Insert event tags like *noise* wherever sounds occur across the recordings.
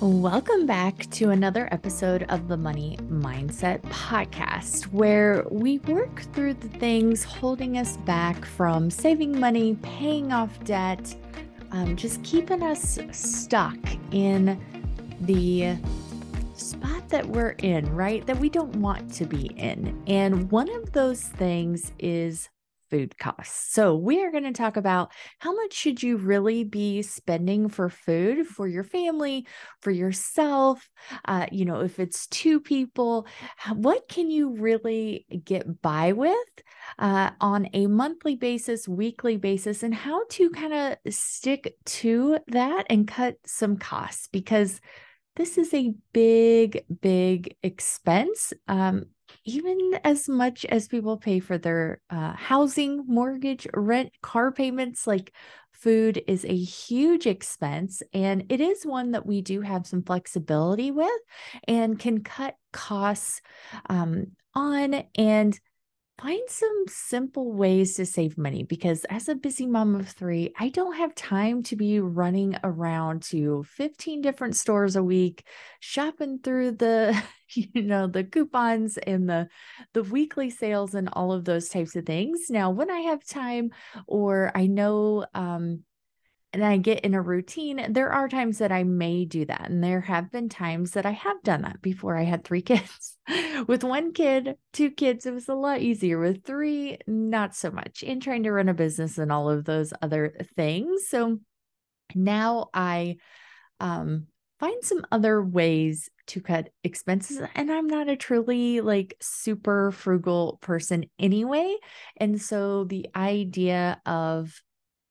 Welcome back to another episode of the Money Mindset Podcast, where we work through the things holding us back from saving money, paying off debt, um, just keeping us stuck in the spot that we're in, right? That we don't want to be in. And one of those things is food costs. So we are going to talk about how much should you really be spending for food for your family, for yourself, uh, you know, if it's two people, what can you really get by with uh, on a monthly basis, weekly basis, and how to kind of stick to that and cut some costs because this is a big, big expense. Um, even as much as people pay for their uh, housing, mortgage, rent, car payments, like food is a huge expense. And it is one that we do have some flexibility with and can cut costs um, on. And find some simple ways to save money because as a busy mom of three, I don't have time to be running around to 15 different stores a week, shopping through the, *laughs* you know, the coupons and the the weekly sales and all of those types of things. Now, when I have time or I know um and I get in a routine, there are times that I may do that. And there have been times that I have done that before I had three *laughs* kids. With one kid, two kids, it was a lot easier. With three, not so much. And trying to run a business and all of those other things. So now I um, find some other ways to cut expenses. And I'm not a truly like super frugal person anyway. And so the idea of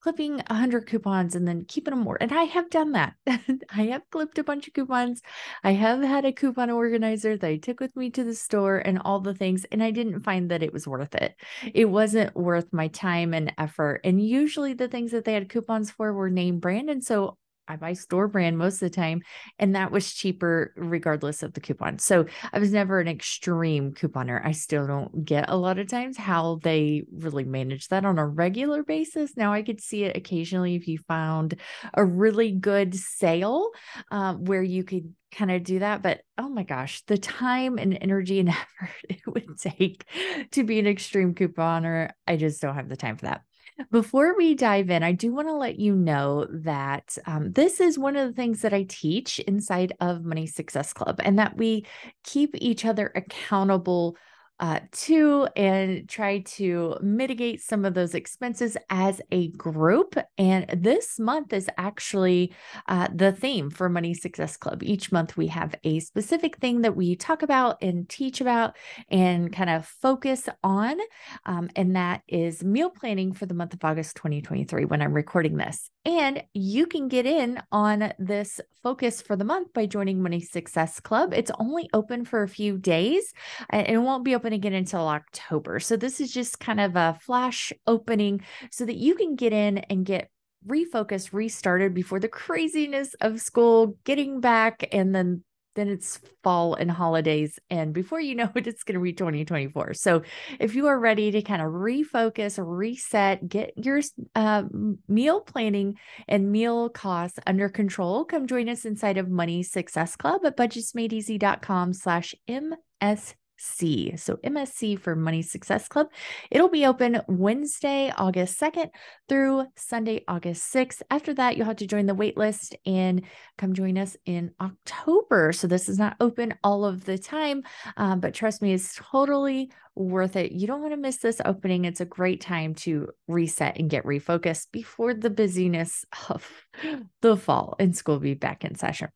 clipping 100 coupons and then keeping them more. And I have done that. *laughs* I have clipped a bunch of coupons. I have had a coupon organizer that I took with me to the store and all the things. And I didn't find that it was worth it. It wasn't worth my time and effort. And usually the things that they had coupons for were name brand. And so I buy store brand most of the time, and that was cheaper regardless of the coupon. So I was never an extreme couponer. I still don't get a lot of times how they really manage that on a regular basis. Now I could see it occasionally if you found a really good sale um, where you could kind of do that. But oh my gosh, the time and energy and *laughs* effort it would take to be an extreme couponer, I just don't have the time for that. Before we dive in, I do want to let you know that um, this is one of the things that I teach inside of Money Success Club, and that we keep each other accountable uh, to and try to mitigate some of those expenses as a group. And this month is actually uh, the theme for Money Success Club. Each month we have a specific thing that we talk about and teach about and kind of focus on. Um, and that is meal planning for the month of August 2023 when I'm recording this. And you can get in on this focus for the month by joining Money Success Club. It's only open for a few days and it won't be open again until October. So, this is just kind of a flash opening so that you can get in and get refocused, restarted before the craziness of school, getting back, and then then it's fall and holidays and before you know it it's going to be 2024 so if you are ready to kind of refocus reset get your uh, meal planning and meal costs under control come join us inside of money success club at budgetsmadeeasy.com slash ms C. So MSC for Money Success Club. It'll be open Wednesday, August 2nd through Sunday, August 6th. After that, you'll have to join the waitlist and come join us in October. So this is not open all of the time, um, but trust me, it's totally worth it. You don't want to miss this opening. It's a great time to reset and get refocused before the busyness of *gasps* the fall and school be back in session.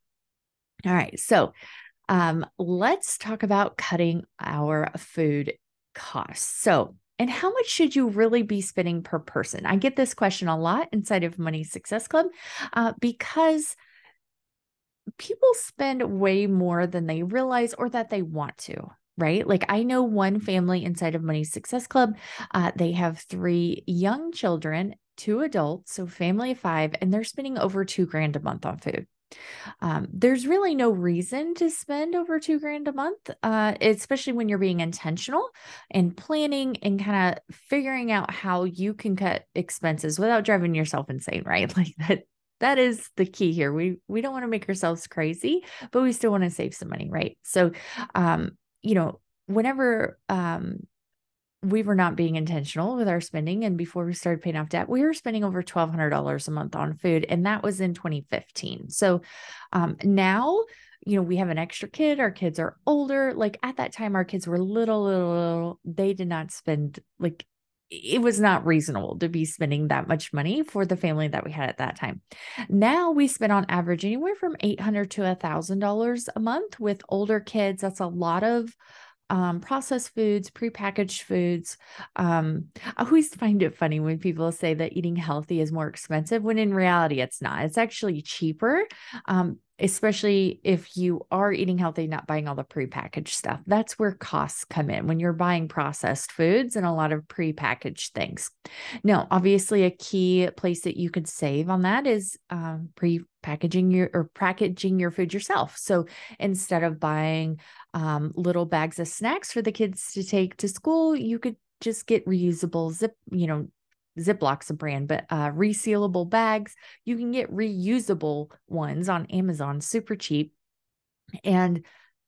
All right. So um, let's talk about cutting our food costs. So, and how much should you really be spending per person? I get this question a lot inside of Money Success Club uh, because people spend way more than they realize or that they want to. Right. Like I know one family inside of Money Success Club. Uh, they have three young children, two adults, so family of five, and they're spending over two grand a month on food. Um, there's really no reason to spend over two grand a month, uh, especially when you're being intentional and planning and kind of figuring out how you can cut expenses without driving yourself insane, right? *laughs* Like that that is the key here. We we don't want to make ourselves crazy, but we still want to save some money, right? So, um, you know, whenever um we were not being intentional with our spending. And before we started paying off debt, we were spending over $1,200 a month on food. And that was in 2015. So um, now, you know, we have an extra kid. Our kids are older. Like at that time, our kids were little, little, little. They did not spend like it was not reasonable to be spending that much money for the family that we had at that time. Now we spend on average anywhere from 800 to $1,000 a month with older kids. That's a lot of um, processed foods, prepackaged foods. Um, I always find it funny when people say that eating healthy is more expensive, when in reality, it's not. It's actually cheaper, um, especially if you are eating healthy, not buying all the prepackaged stuff. That's where costs come in when you're buying processed foods and a lot of prepackaged things. Now, obviously, a key place that you could save on that is um, pre packaging your or packaging your food yourself. So instead of buying um, little bags of snacks for the kids to take to school, you could just get reusable zip, you know, Ziplocs a brand, but uh, resealable bags. You can get reusable ones on Amazon, super cheap, and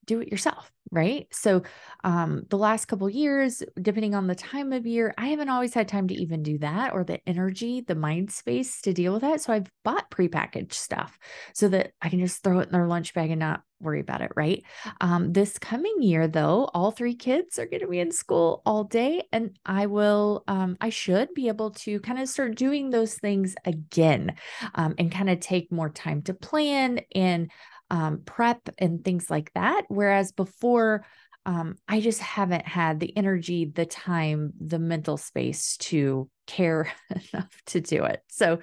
do it yourself right? So um the last couple years depending on the time of year i haven't always had time to even do that or the energy the mind space to deal with that. So i've bought prepackaged stuff so that i can just throw it in their lunch bag and not worry about it right? Um this coming year though all three kids are going to be in school all day and i will um i should be able to kind of start doing those things again um and kind of take more time to plan and um, prep and things like that. Whereas before, um, I just haven't had the energy, the time, the mental space to care *laughs* enough to do it. So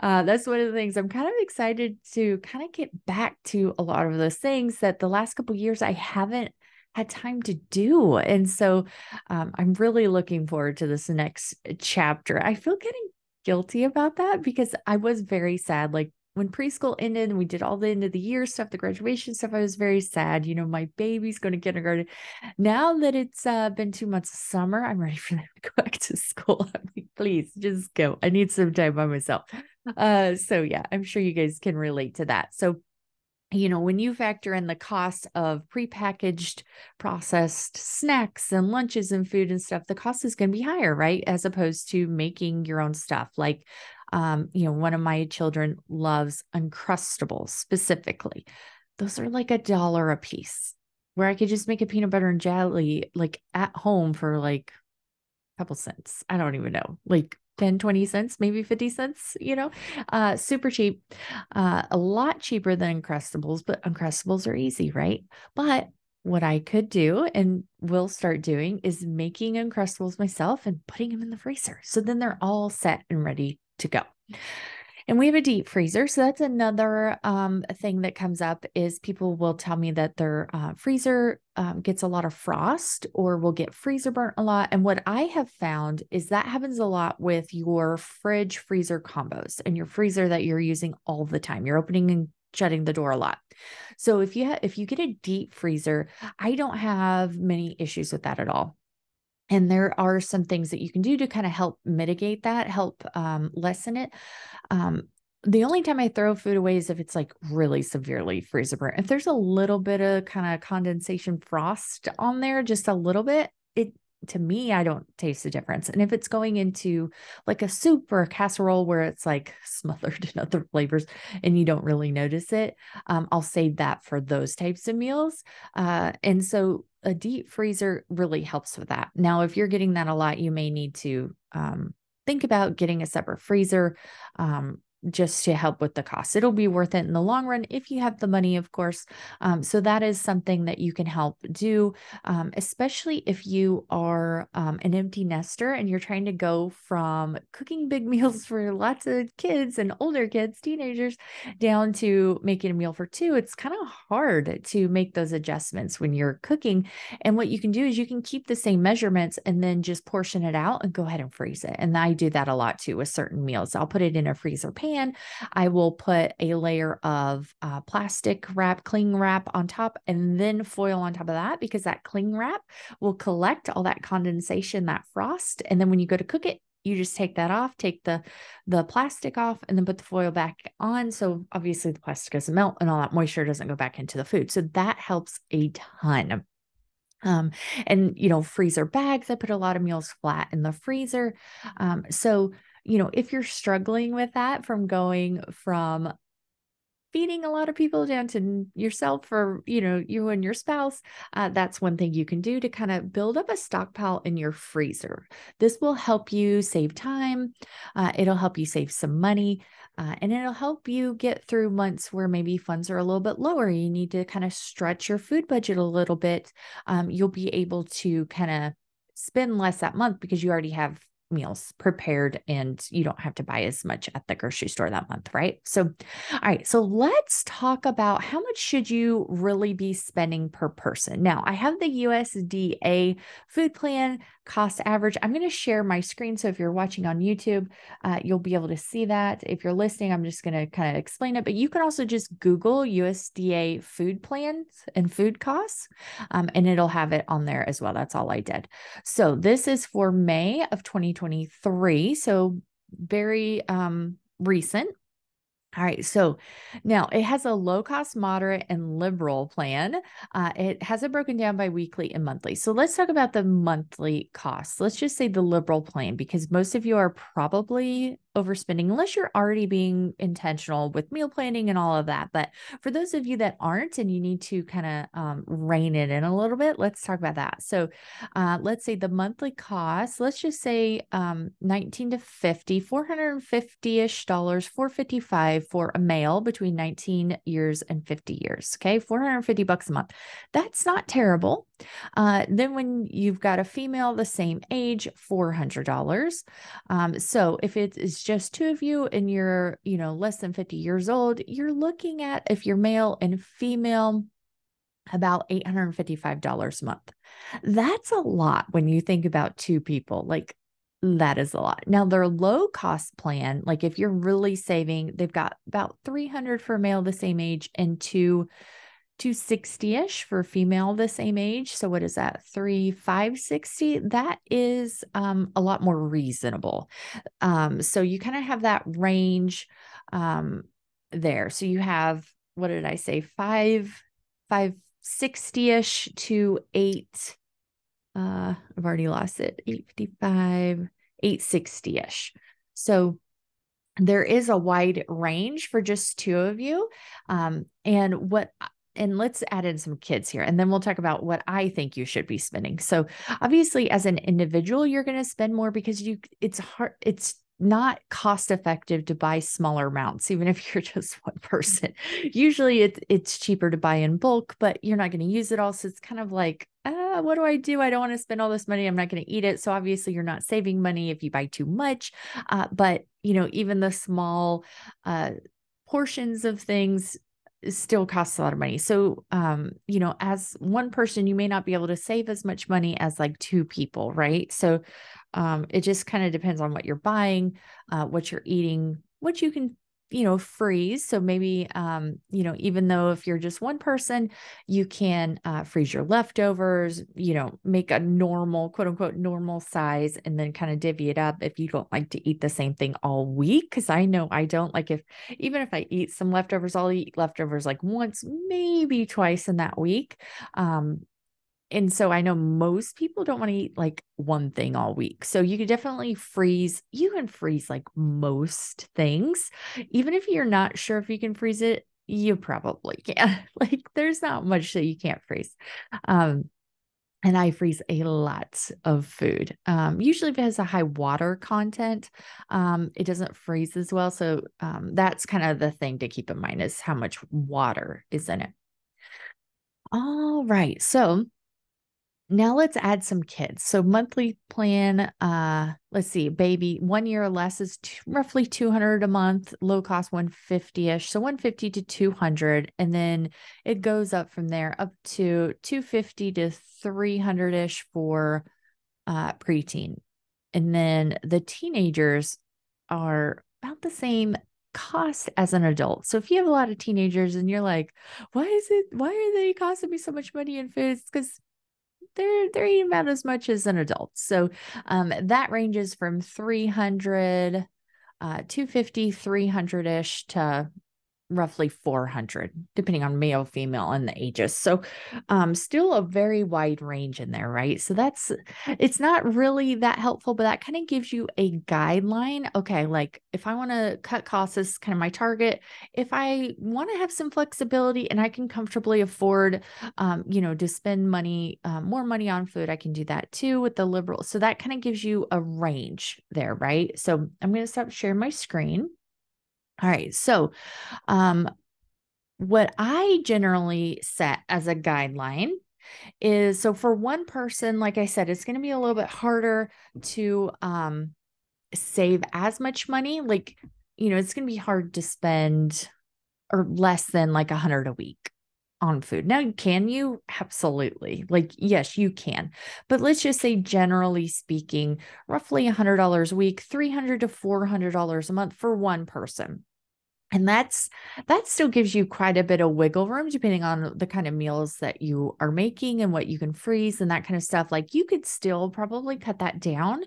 uh, that's one of the things I'm kind of excited to kind of get back to a lot of those things that the last couple years I haven't had time to do. And so um, I'm really looking forward to this next chapter. I feel getting guilty about that because I was very sad. Like when preschool ended and we did all the end of the year stuff, the graduation stuff, I was very sad. You know, my baby's going to kindergarten. Now that it's uh, been two months of summer, I'm ready for them to go back to school. *laughs* I'm like, please just go. I need some time by myself. Uh, so yeah, I'm sure you guys can relate to that. So you know, when you factor in the cost of prepackaged processed snacks and lunches and food and stuff, the cost is going to be higher, right? As opposed to making your own stuff. Like um, you know, one of my children loves Uncrustables specifically. Those are like a dollar a piece, where I could just make a peanut butter and jelly like at home for like a couple cents. I don't even know, like 10, 20 cents, maybe 50 cents, you know, uh, super cheap, uh, a lot cheaper than Uncrustables, but Uncrustables are easy, right? But what I could do and will start doing is making Uncrustables myself and putting them in the freezer. So then they're all set and ready to go. And we have a deep freezer. So that's another um, thing that comes up is people will tell me that their uh, freezer um, gets a lot of frost or will get freezer burnt a lot. And what I have found is that happens a lot with your fridge freezer combos and your freezer that you're using all the time. You're opening and shutting the door a lot. So if you ha- if you get a deep freezer, I don't have many issues with that at all and there are some things that you can do to kind of help mitigate that help um, lessen it um, the only time I throw food away is if it's like really severely freezer burnt. If there's a little bit of kind of condensation frost on there, just a little bit, it to me, I don't taste the difference. And if it's going into like a soup or a casserole where it's like *laughs* smothered in other flavors and you don't really notice it, um, I'll save that for those types of meals. Uh, and so a deep freezer really helps with that. Now, if you're getting that a lot, you may need to um, think about getting a separate freezer. Um, just to help with the cost. It'll be worth it in the long run if you have the money, of course. Um, so that is something that you can help do, um, especially if you are um, an empty nester and you're trying to go from cooking big *laughs* meals for lots of kids and older kids, teenagers, down to making a meal for two. It's kind of hard to make those adjustments when you're cooking. And what you can do is you can keep the same measurements and then just portion it out and go ahead and freeze it. And I do that a lot too with certain meals. I'll put it in a freezer pan pan, I will put a layer of uh, plastic wrap, cling wrap on top, and then foil on top of that because that cling wrap will collect all that condensation, that frost. And then when you go to cook it, you just take that off, take the the plastic off, and then put the foil back on. So obviously the plastic doesn't melt and all that moisture doesn't go back into the food. So that helps a ton. Um, and you know, freezer bags, I put a lot of meals flat in the freezer. Um, so you know, if you're struggling with that from going from feeding a lot of people down to yourself or you know you and your spouse uh, that's one thing you can do to kind of build up a stockpile in your freezer. This will help you save time uh, it'll help you save some money uh, and it'll help you get through months where maybe funds are a little bit lower you need to kind of stretch your food budget a little bit um, you'll be able to kind of spend less that month because you already have meals prepared and you don't have to buy as much at the grocery store that month right so all right so let's talk about how much should you really be spending per person now i have the usda food plan cost average. I'm going to share my screen. So if you're watching on YouTube, uh, you'll be able to see that. If you're listening, I'm just going to kind of explain it. But you can also just Google USDA food plans and food costs, um, and it'll have it on there as well. That's all I did. So this is for May of 2023. So very um, recent. All right, so now it has a low cost, moderate, and liberal plan. Uh, it has it broken down by weekly and monthly. So let's talk about the monthly costs. Let's just say the liberal plan because most of you are probably overspending unless you're already being intentional with meal planning and all of that. But for those of you that aren't and you need to kind of um, rein it in a little bit, let's talk about that. So uh, let's say the monthly cost, let's just say um, 19 to 50, 450 ish dollars, 455 for a male between 19 years and 50 years. Okay. 450 bucks a month. That's not terrible. Uh, then when you've got a female the same age, $400. Um, so if it is just two of you and you're, you know, less than 50 years old, you're looking at if you're male and female, about $855 a month. That's a lot when you think about two people. Like that is a lot. Now their low cost plan, like if you're really saving, they've got about 300 for male the same age and two 260-ish for female the same age. So what is that? 3 560? That is um, a lot more reasonable. Um, so you kind of have that range um, there. So you have what did I say? 5 560-ish to 8 uh I've already lost it. 855 860-ish. So there is a wide range for just two of you. Um, and what and let's add in some kids here and then we'll talk about what i think you should be spending. So obviously as an individual you're going to spend more because you it's hard it's not cost effective to buy smaller amounts even if you're *laughs* just one person. Usually it, it's cheaper to buy in bulk but you're not going to use it all so it's kind of like uh, what do i do? I don't want to spend all this money. I'm not going to eat it. So obviously you're not saving money if you buy too much uh, but you know even the small uh, portions of things still costs a lot of money. So, um, you know, as one person, you may not be able to save as much money as like two people, right? So, um, it just kind of depends on what you're buying, uh, what you're eating, what you can you know freeze. So maybe um you know even though if you're just one person you can uh, freeze your leftovers you know make a normal quote unquote normal size and then kind of divvy it up if you don't like to eat the same thing all week. Because i know i don't like if even if i eat some leftovers i'll eat leftovers like once maybe twice in that week. Um and so I know most people don't want to eat like one thing all week. So you can definitely freeze. You can freeze like most things. Even if you're not sure if you can freeze it, you probably *laughs* can. like there's not much that you can't freeze. Um, and I freeze a lot of food. Um, usually, if it has a high water content, um, it doesn't freeze as well. So um, that's kind of the thing to keep in mind is how much water is in it. All right. So now let's add some kids. So monthly plan, uh, let's see, baby, one year or less is t- roughly 200 a month, low cost 150-ish. So 150 to 200. And then it goes up from there up to 250 to 300-ish for uh, preteen. And then the teenagers are about the same cost as an adult. So if you have a lot of teenagers and you're like, why is it, why are they costing me so much money in food? It's because they're they're eating about as much as an adult. So um, that ranges from 300 uh 250 300 ish to roughly 400 depending on male female and the ages. So um still a very wide range in there right? So that's it's not really that helpful but that kind of gives you a guideline. Okay like if i want to cut costs this is kind of my target. If i want to have some flexibility and i can comfortably afford um you know to spend money um, more money on food i can do that too with the liberal. So that kind of gives you a range there right? So i'm going to stop sharing my screen all right. So, um, what I generally set as a guideline is so for one person, like I said, it's going to be a little bit harder to um, save as much money. Like, you know, it's going to be hard to spend or less than like a hundred a week on food. Now, can you? Absolutely. Like, yes, you can. But let's just say, generally speaking, roughly a $100 a week, 300 to $400 a month for one person and that's that still gives you quite a bit of wiggle room depending on the kind of meals that you are making and what you can freeze and that kind of stuff. Like you could still probably cut that down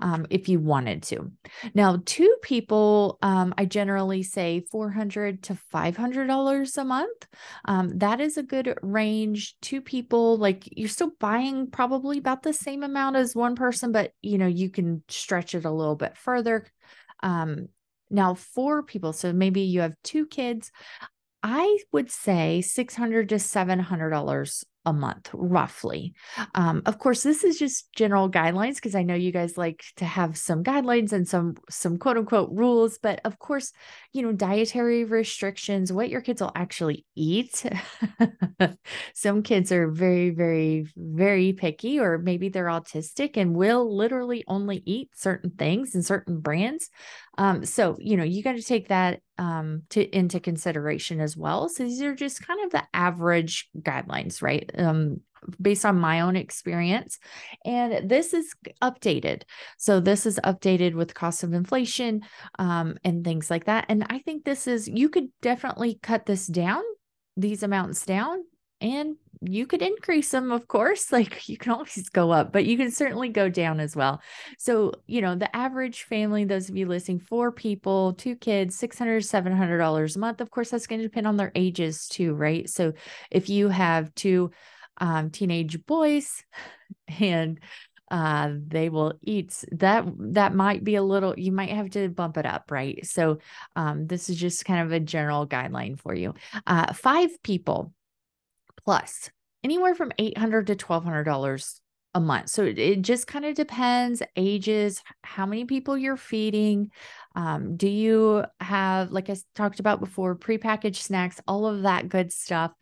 um, if you wanted to. Now two people um, i generally say 400 to 500 dollars a month. Um, that is a good range. Two people like you're still buying probably about the same amount as one person but you know you can stretch it a little bit further. Um, now, four people, so maybe you have two kids, I would say 600 to $700 a month roughly um, of course this is just general guidelines because i know you guys like to have some guidelines and some some quote unquote rules but of course you know dietary restrictions what your kids will actually eat *laughs* some kids are very very very picky or maybe they're autistic and will literally only eat certain things and certain brands um, so you know you got to take that um, to into consideration as well. So these are just kind of the average guidelines, right? Um, based on my own experience. And this is updated. So this is updated with cost of inflation um, and things like that. And I think this is, you could definitely cut this down, these amounts down, and you could increase them, of course. *laughs* Like you can always go up, but you can certainly go down as well. So, you know, the average family, those of you listening, four people, two kids, $600, $700 a month. Of course, that's going to depend on their ages too, right? So if you have two um, teenage boys *laughs* and uh they will eat that that might be a little you might have to bump it up right so um this is just kind of a general guideline for you uh five people plus anywhere from 800 to $1200 a month. So it, just kind of depends ages how many people you're feeding. Um, do you have like i talked about before prepackaged snacks all of that good stuff.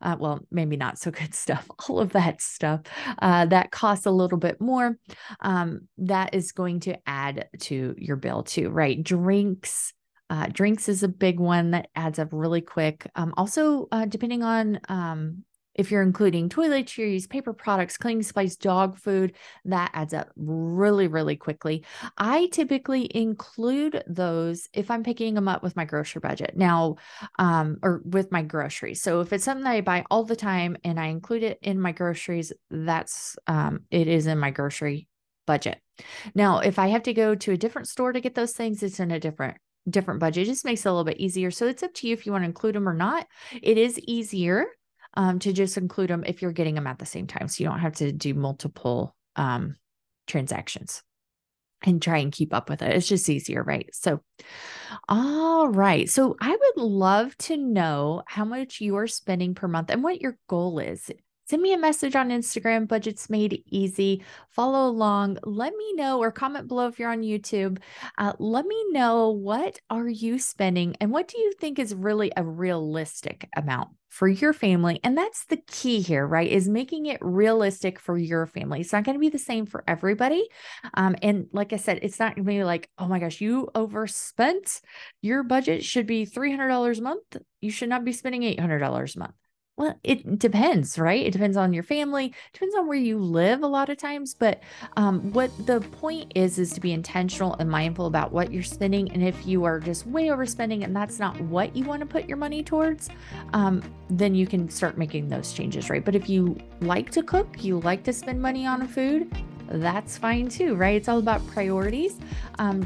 Uh, well maybe not so good *laughs* stuff all of that stuff uh, that costs a little bit more um, that is going to add to your bill too right? Drinks uh, drinks is a big one that adds up really quick. Um, also, uh, depending on um, if you're including toiletries, paper products, cleaning supplies, dog food, that adds up really, really quickly. I typically include those if I'm picking them up with my grocery budget now, um, or with my groceries. So if it's something that I buy all the time and I include it in my groceries, that's um, it is in my grocery budget. Now, if I have to go to a different store to get those things, it's in a different different budget. It just makes it a little bit easier. So it's up to you if you want to include them or not. It is easier um, to just include them if you're getting them at the same time. So you don't have to do multiple um, transactions and try and keep up with it. It's just easier, right? So, all right. So, I would love to know how much you are spending per month and what your goal is send me a message on Instagram, Budgets Made Easy. Follow along. Let me know or comment below if you're on YouTube. Uh, let me know what are you spending and what do you think is really a realistic amount for your family. And that's the key here, right? Is making it realistic for your family. It's not going to be the same for everybody. Um, and like I said, it's not going to be like, oh my gosh, you overspent. Your budget should be $300 a month. You should not be spending $800 a month Well, it depends, right? It depends on your family, depends on where you live a lot of times. But um, what the point is, is to be intentional and mindful about what you're spending. And if you are just way overspending and that's not what you want to put your money towards, um, then you can start making those changes, right? But if you like to cook, you like to spend money on food, that's fine too, right? It's all about priorities. Um,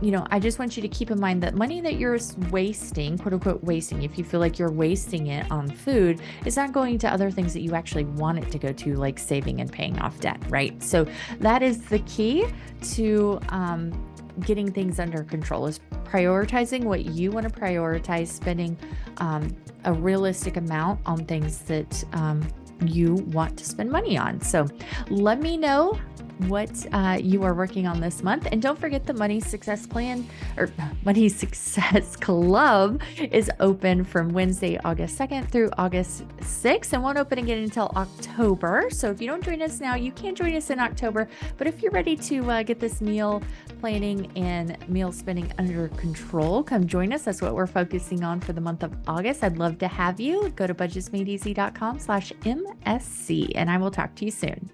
you know, I just want you to keep in mind that money that you're wasting, quote unquote, wasting, if you feel like you're wasting it on food, is not going to other things that you actually want it to go to, like saving and paying off debt, right? So that is the key to um, getting things under control is prioritizing what you want to prioritize, spending um, a realistic amount on things that um, you want to spend money on. So let me know what uh, you are working on this month. And don't forget the Money Success Plan or *laughs* Money Success Club is open from Wednesday, August 2nd through August 6th and won't open again until October. So if you don't join us now, you can join us in October. But if you're ready to uh, get this meal planning and meal spending under control, come join us. That's what we're focusing on for the month of August. I'd love to have you. Go to budgetsmadeeasy.com slash MSC and I will talk to you soon.